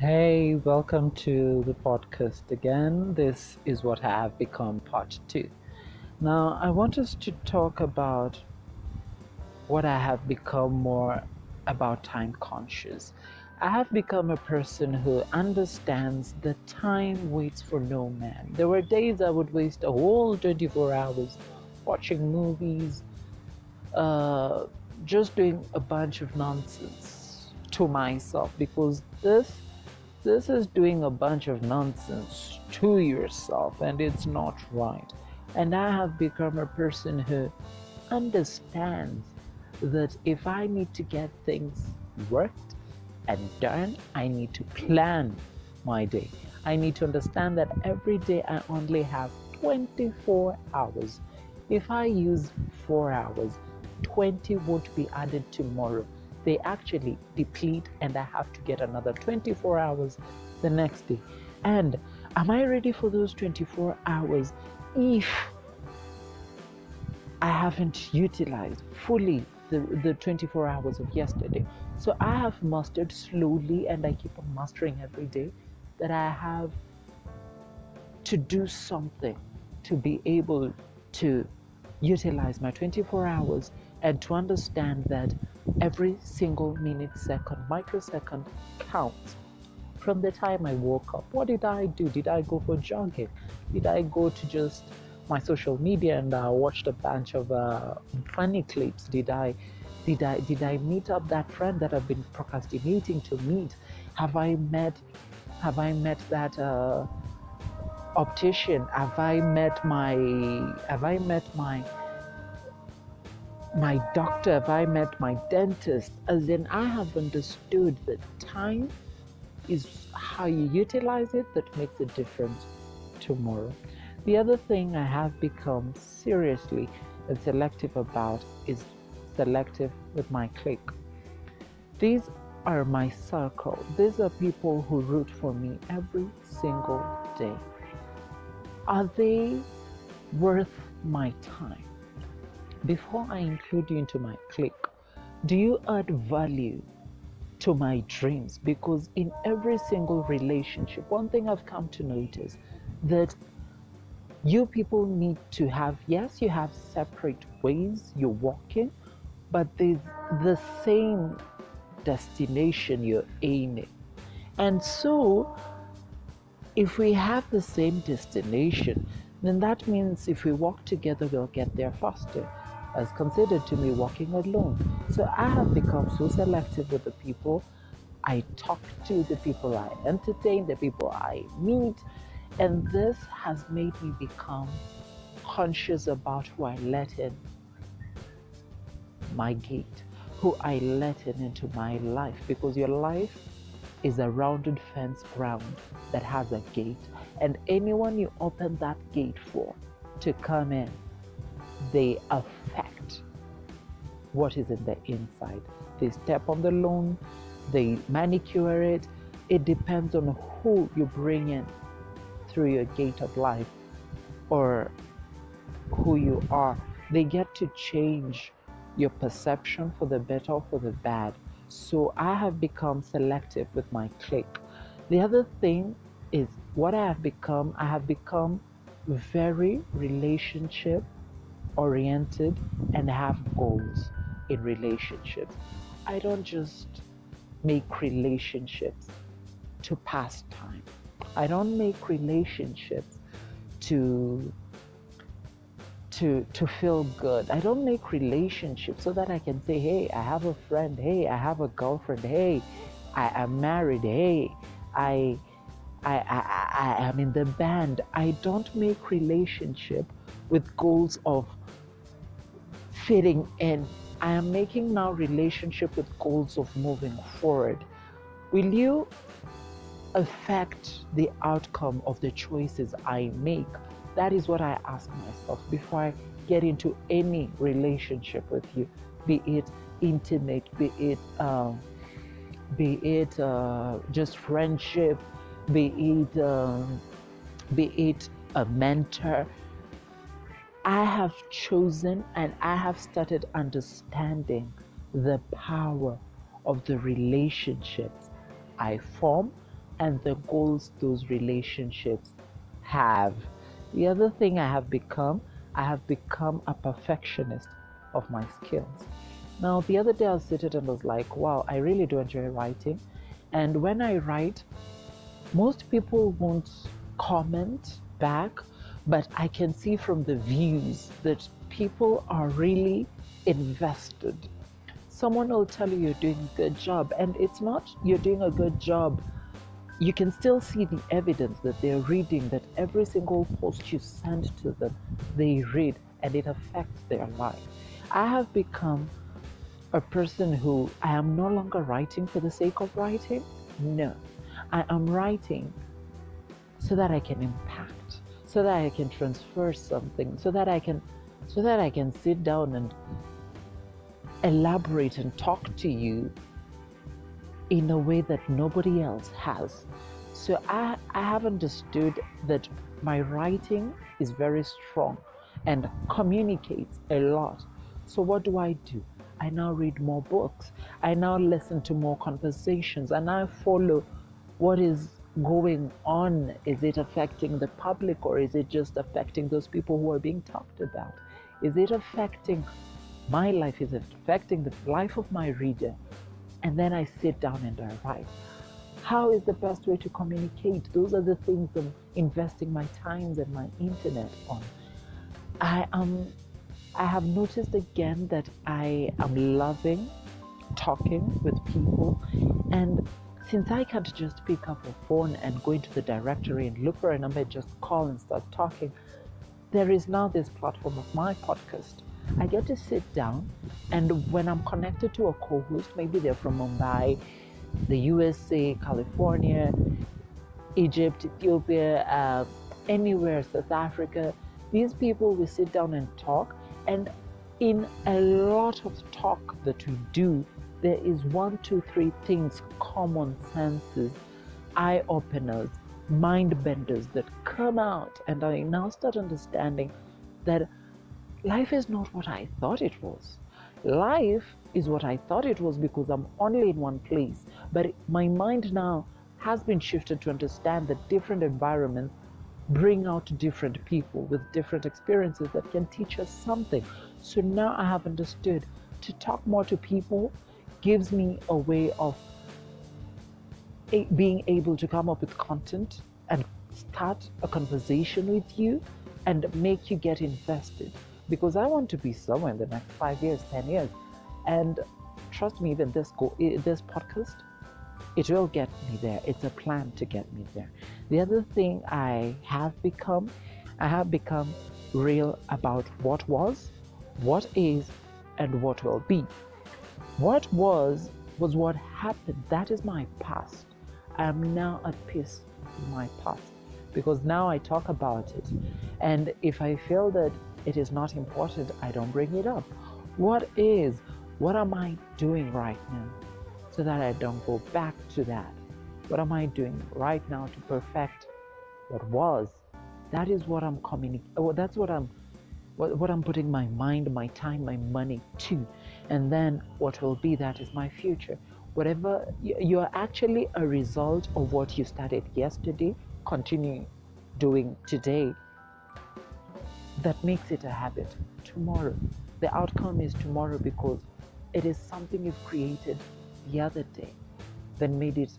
Hey, welcome to the podcast again. This is what I have become part two. Now, I want us to talk about what I have become more about time conscious. I have become a person who understands that time waits for no man. There were days I would waste a whole 24 hours watching movies, uh, just doing a bunch of nonsense to myself because this this is doing a bunch of nonsense to yourself and it's not right. And I have become a person who understands that if I need to get things worked and done, I need to plan my day. I need to understand that every day I only have 24 hours. If I use 4 hours, 20 won't be added tomorrow they actually deplete and I have to get another 24 hours the next day. And am I ready for those 24 hours if I haven't utilized fully the, the 24 hours of yesterday? So I have mastered slowly and I keep on mastering every day that I have to do something to be able to utilize my 24 hours and to understand that every single minute, second, microsecond counts. From the time I woke up, what did I do? Did I go for jogging? Did I go to just my social media and uh, watched a bunch of uh, funny clips? Did I, did I, did I meet up that friend that I've been procrastinating to meet? Have I met, have I met that uh, optician? Have I met my, have I met my my doctor, if I met my dentist, as in I have understood that time is how you utilize it that makes a difference tomorrow. The other thing I have become seriously and selective about is selective with my clique. These are my circle. These are people who root for me every single day. Are they worth my time? Before I include you into my clique, do you add value to my dreams? Because in every single relationship, one thing I've come to notice that you people need to have, yes, you have separate ways you're walking, but there's the same destination you're aiming. And so, if we have the same destination, then that means if we walk together, we'll get there faster as considered to me walking alone. So I have become so selective with the people I talk to, the people I entertain, the people I meet, and this has made me become conscious about who I let in my gate, who I let in into my life, because your life is a rounded fence ground that has a gate, and anyone you open that gate for to come in they affect what is in the inside. They step on the loan, they manicure it. It depends on who you bring in through your gate of life or who you are. They get to change your perception for the better or for the bad. So I have become selective with my clique. The other thing is what I have become, I have become very relationship oriented and have goals in relationships. I don't just make relationships to pass time. I don't make relationships to to to feel good. I don't make relationships so that I can say, "Hey, I have a friend. Hey, I have a girlfriend. Hey, I am married. Hey, I I, I, I am in the band. I don't make relationship with goals of fitting in. I am making now relationship with goals of moving forward. Will you affect the outcome of the choices I make? That is what I ask myself before I get into any relationship with you, be it intimate, be it uh, be it uh, just friendship, be it uh, be it a mentor, I have chosen and I have started understanding the power of the relationships I form and the goals those relationships have. The other thing I have become, I have become a perfectionist of my skills. Now, the other day I was sitting and was like, wow, I really do enjoy writing. And when I write, most people won't comment back, but I can see from the views that people are really invested. Someone will tell you you're doing a good job, and it's not you're doing a good job. You can still see the evidence that they're reading, that every single post you send to them, they read, and it affects their life. I have become a person who I am no longer writing for the sake of writing. No, I am writing so that I can impact, so that I can transfer something, so that I can so that I can sit down and elaborate and talk to you in a way that nobody else has. So I, I have understood that my writing is very strong and communicates a lot. So what do I do? I now read more books. I now listen to more conversations and I follow what is going on. Is it affecting the public or is it just affecting those people who are being talked about? Is it affecting my life? Is it affecting the life of my reader? And then I sit down and I write. How is the best way to communicate? Those are the things I'm investing my time and my internet on. I am I have noticed again that I am loving talking with people and since I can't just pick up a phone and go into the directory and look for a number just call and start talking, there is now this platform of my podcast. I get to sit down, and when I'm connected to a co host, maybe they're from Mumbai, the USA, California, Egypt, Ethiopia, uh, anywhere, South Africa, these people will sit down and talk. And in a lot of talk that we do, there is one, two, three things, common senses, eye openers, mind benders that come out. And I now start understanding that life is not what I thought it was. Life is what I thought it was because I'm only in one place. But my mind now has been shifted to understand that different environments bring out different people with different experiences that can teach us something. So now I have understood to talk more to people gives me a way of being able to come up with content and start a conversation with you and make you get invested because I want to be somewhere in the next five years, 10 years. And trust me, even this, go, eh, this podcast, it will get me there. It's a plan to get me there. The other thing I have become, I have become real about what was, what is, and what will be. What was, was what happened. That is my past. I am now at peace with my past because now I talk about it. And if I feel that it is not important, I don't bring it up. What is, what am I doing right now so that I don't go back to that? What am I doing right now to perfect what was? That is what I'm communicating. Oh, that's what I'm what, what I'm putting my mind, my time, my money to. And then what will be that is my future. Whatever you are actually a result of what you started yesterday, continue doing today that makes it a habit tomorrow. The outcome is tomorrow because it is something you've created the other day, then made it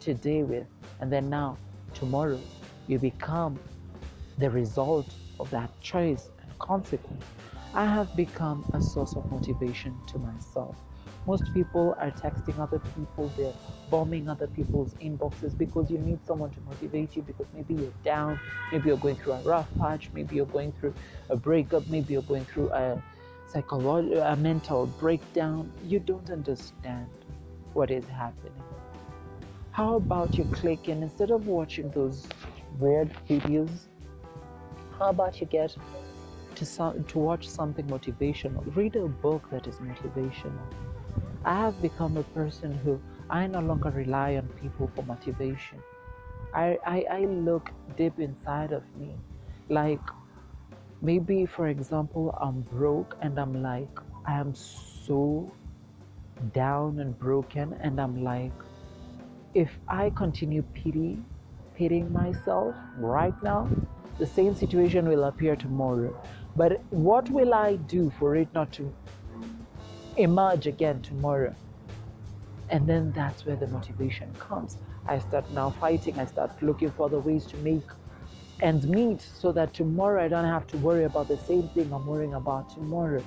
today with, and then now, tomorrow, you become the result of that choice and consequence. I have become a source of motivation to myself. Most people are texting other people, they're bombing other people's inboxes because you need someone to motivate you because maybe you're down, maybe you're going through a rough patch, maybe you're going through a breakup, maybe you're going through a psychological, a mental breakdown. You don't understand what is happening. How about you click and instead of watching those weird videos, how about you get to, to watch something motivational? Read a book that is motivational I have become a person who I no longer rely on people for motivation. I, I, I look deep inside of me. Like maybe, for example, I'm broke and I'm like, I am so down and broken, and I'm like, if I continue pity, pitying myself right now, the same situation will appear tomorrow. But what will I do for it not to emerge again tomorrow? And then that's where the motivation comes. I start now fighting, I start looking for the ways to make ends meet so that tomorrow I don't have to worry about the same thing I'm worrying about tomorrow.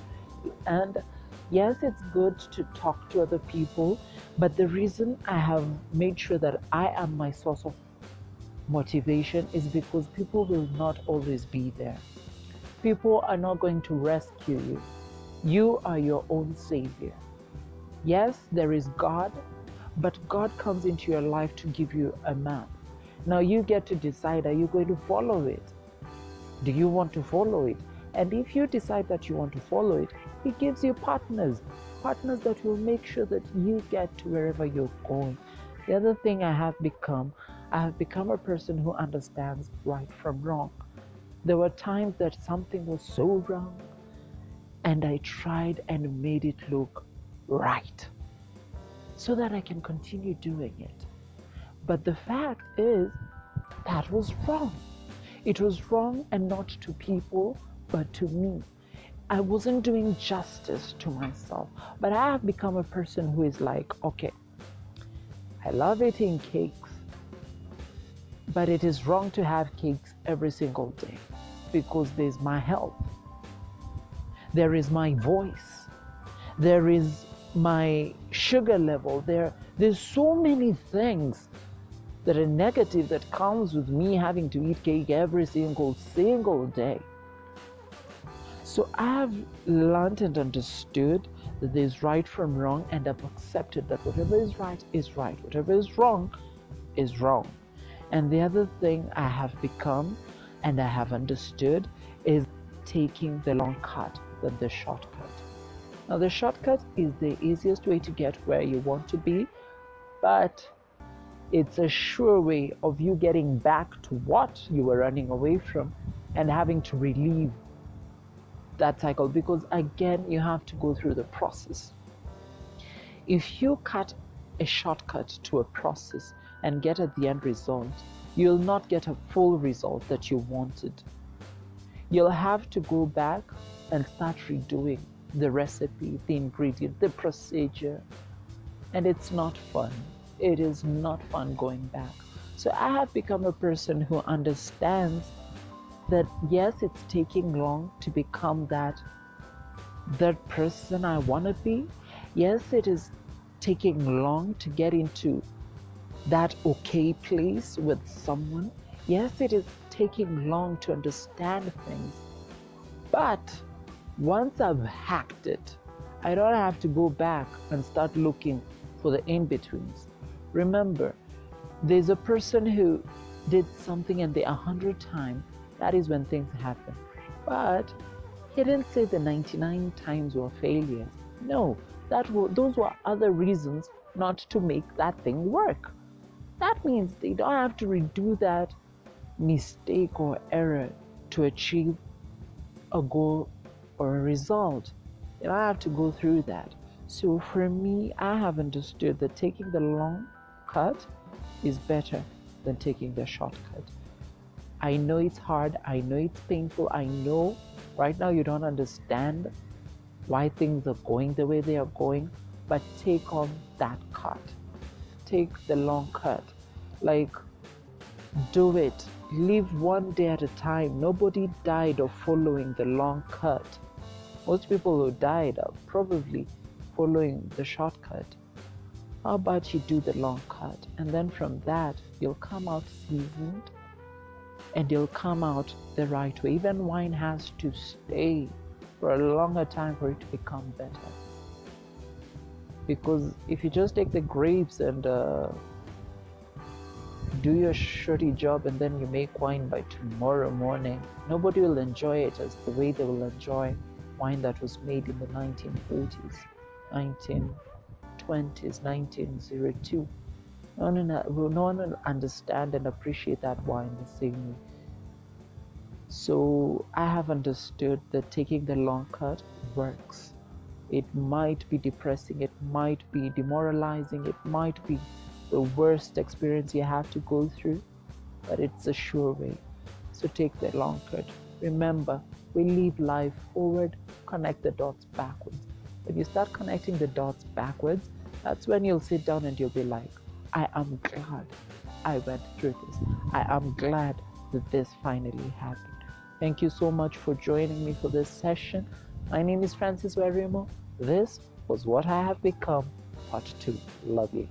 And yes, it's good to talk to other people, but the reason I have made sure that I am my source of motivation is because people will not always be there. People are not going to rescue you. You are your own savior. Yes, there is God, but God comes into your life to give you a map. Now you get to decide are you going to follow it? Do you want to follow it? And if you decide that you want to follow it, He gives you partners, partners that will make sure that you get to wherever you're going. The other thing I have become, I have become a person who understands right from wrong. There were times that something was so wrong, and I tried and made it look right so that I can continue doing it. But the fact is, that was wrong. It was wrong and not to people, but to me. I wasn't doing justice to myself. But I have become a person who is like, okay, I love eating cakes, but it is wrong to have cakes every single day because there's my health, there is my voice, there is my sugar level. There, there's so many things that are negative that comes with me having to eat cake every single single day. So I've learned and understood that there's right from wrong, and I've accepted that whatever is right is right, whatever is wrong is wrong. And the other thing I have become and I have understood is taking the long cut than the shortcut. Now, the shortcut is the easiest way to get where you want to be, but it's a sure way of you getting back to what you were running away from and having to relieve that cycle because, again, you have to go through the process. If you cut a shortcut to a process and get at the end result, you'll not get a full result that you wanted. You'll have to go back and start redoing the recipe, the ingredient, the procedure. And it's not fun. It is not fun going back. So I have become a person who understands that yes, it's taking long to become that that person I want to be. Yes, it is taking long to get into that okay place with someone. Yes, it is taking long to understand things. But once I've hacked it, I don't have to go back and start looking for the in betweens. Remember, there's a person who did something and they a hundred times, that is when things happen. But he didn't say the 99 times were failures. No, that were, those were other reasons not to make that thing work. That means they don't have to redo that mistake or error to achieve a goal or a result. You don't have to go through that. So for me, I have understood that taking the long cut is better than taking the shortcut. I know it's hard, I know it's painful, I know right now you don't understand why things are going the way they are going, but take on that cut. Take the long cut. Like, do it. Live one day at a time. Nobody died of following the long cut. Most people who died are probably following the shortcut. How about you do the long cut? And then from that, you'll come out seasoned and you'll come out the right way. Even wine has to stay for a longer time for it to become better. Because if you just take the grapes and uh, do your shitty job and then you make wine by tomorrow morning, nobody will enjoy it as the way they will enjoy wine that was made in the 1940s, 1920s, 1902. No one, no one will understand and appreciate that wine the same way. So I have understood that taking the long cut works. It might be depressing, it might be demoralizing, it might be the worst experience you have to go through, but it's a sure way. So take the long cut. Remember, we leave life forward, connect the dots backwards. When you start connecting the dots backwards, that's when you'll sit down and you'll be like, I am glad I went through this. I am glad that this finally happened. Thank you so much for joining me for this session. My name is Francis Warimo. This was What I Have Become, Part 2. Love you.